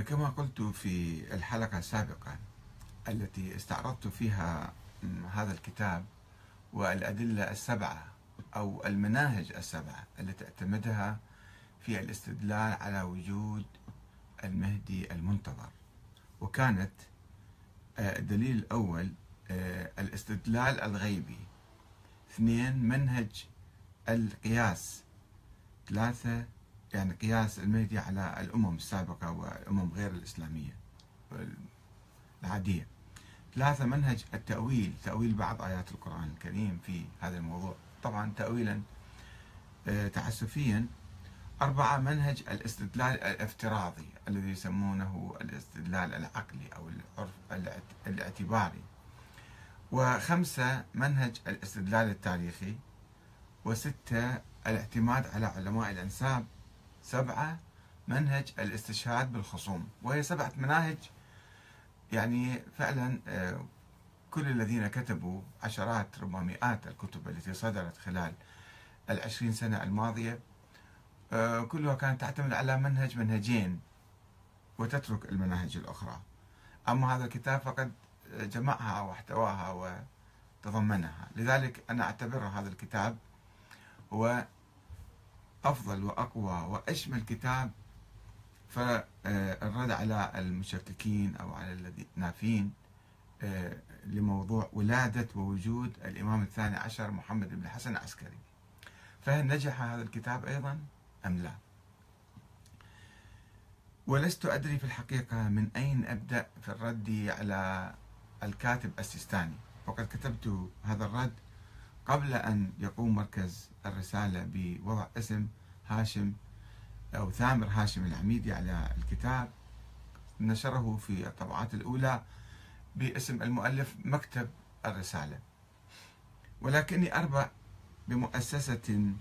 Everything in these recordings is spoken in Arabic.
كما قلت في الحلقة السابقة التي استعرضت فيها هذا الكتاب والأدلة السبعة أو المناهج السبعة التي اعتمدها في الاستدلال على وجود المهدي المنتظر. وكانت آه، الدليل الأول آه، الاستدلال الغيبي. اثنين منهج القياس. ثلاثة يعني قياس المهدي على الأمم السابقة والأمم غير الإسلامية العادية. ثلاثة منهج التأويل تأويل بعض آيات القرآن الكريم في هذا الموضوع. طبعا تأويلا آه، تعسفيا. أربعة منهج الاستدلال الافتراضي الذي يسمونه الاستدلال العقلي أو العرف الاعتباري. وخمسة منهج الاستدلال التاريخي. وستة الاعتماد على علماء الأنساب. سبعة منهج الاستشهاد بالخصوم وهي سبعة مناهج يعني فعلا آه، كل الذين كتبوا عشرات ربما مئات الكتب التي صدرت خلال العشرين سنة الماضية آه، كلها كانت تعتمد على منهج منهجين وتترك المناهج الأخرى. أما هذا الكتاب فقد جمعها واحتواها وتضمنها. لذلك أنا أعتبر هذا الكتاب هو أفضل وأقوى وأشمل كتاب فالرد على المشككين أو على النافين آه، لموضوع ولادة ووجود الإمام الثاني عشر محمد بن الحسن العسكري. فهل نجح هذا الكتاب أيضا؟ أم لا؟ ولست أدري في الحقيقة من أين أبدأ في الرد على الكاتب السيستاني وقد كتبت هذا الرد قبل أن يقوم مركز الرسالة بوضع اسم هاشم أو ثامر هاشم العميدي على الكتاب نشره في الطبعات الأولى باسم المؤلف مكتب الرسالة. ولكني أربع بمؤسسة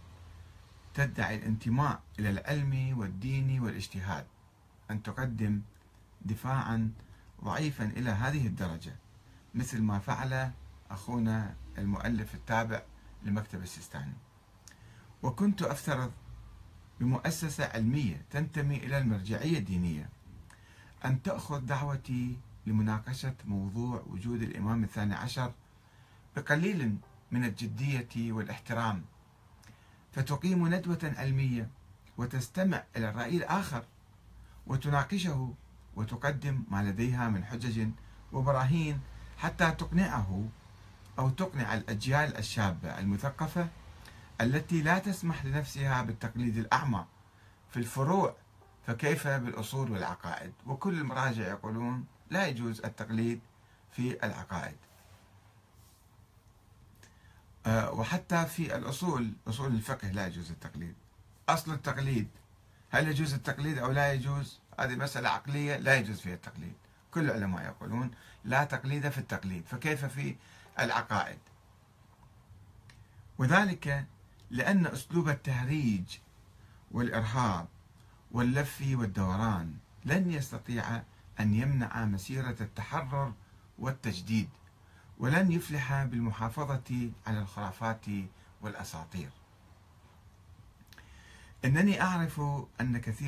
تدعي الانتماء إلى العلم والدين والاجتهاد أن تقدم دفاعا ضعيفا إلى هذه الدرجة مثل ما فعل أخونا المؤلف التابع لمكتب السيستاني. وكنت أفترض بمؤسسة علمية تنتمي إلى المرجعية الدينية أن تأخذ دعوتي لمناقشة موضوع وجود الإمام الثاني عشر بقليل من الجدية والإحترام فتقيم ندوة علمية وتستمع إلى الرأي الآخر وتناقشه وتقدم ما لديها من حجج وبراهين حتى تقنعه أو تقنع الأجيال الشابة المثقفة التي لا تسمح لنفسها بالتقليد الأعمى في الفروع فكيف بالأصول والعقائد؟ وكل المراجع يقولون لا يجوز التقليد في العقائد. آه، وحتى في الأصول أصول الفقه لا يجوز التقليد. أصل التقليد هل يجوز التقليد أو لا يجوز؟ هذه مسألة عقلية لا يجوز فيها التقليد. كل العلماء يقولون لا تقليد في التقليد فكيف في العقائد. وذلك لأن أسلوب التهريج والإرهاب واللف والدوران لن يستطيع أن يمنع مسيرة التحرر والتجديد ولن يفلح بالمحافظة على الخرافات والأساطير. إنني أعرف أن كثير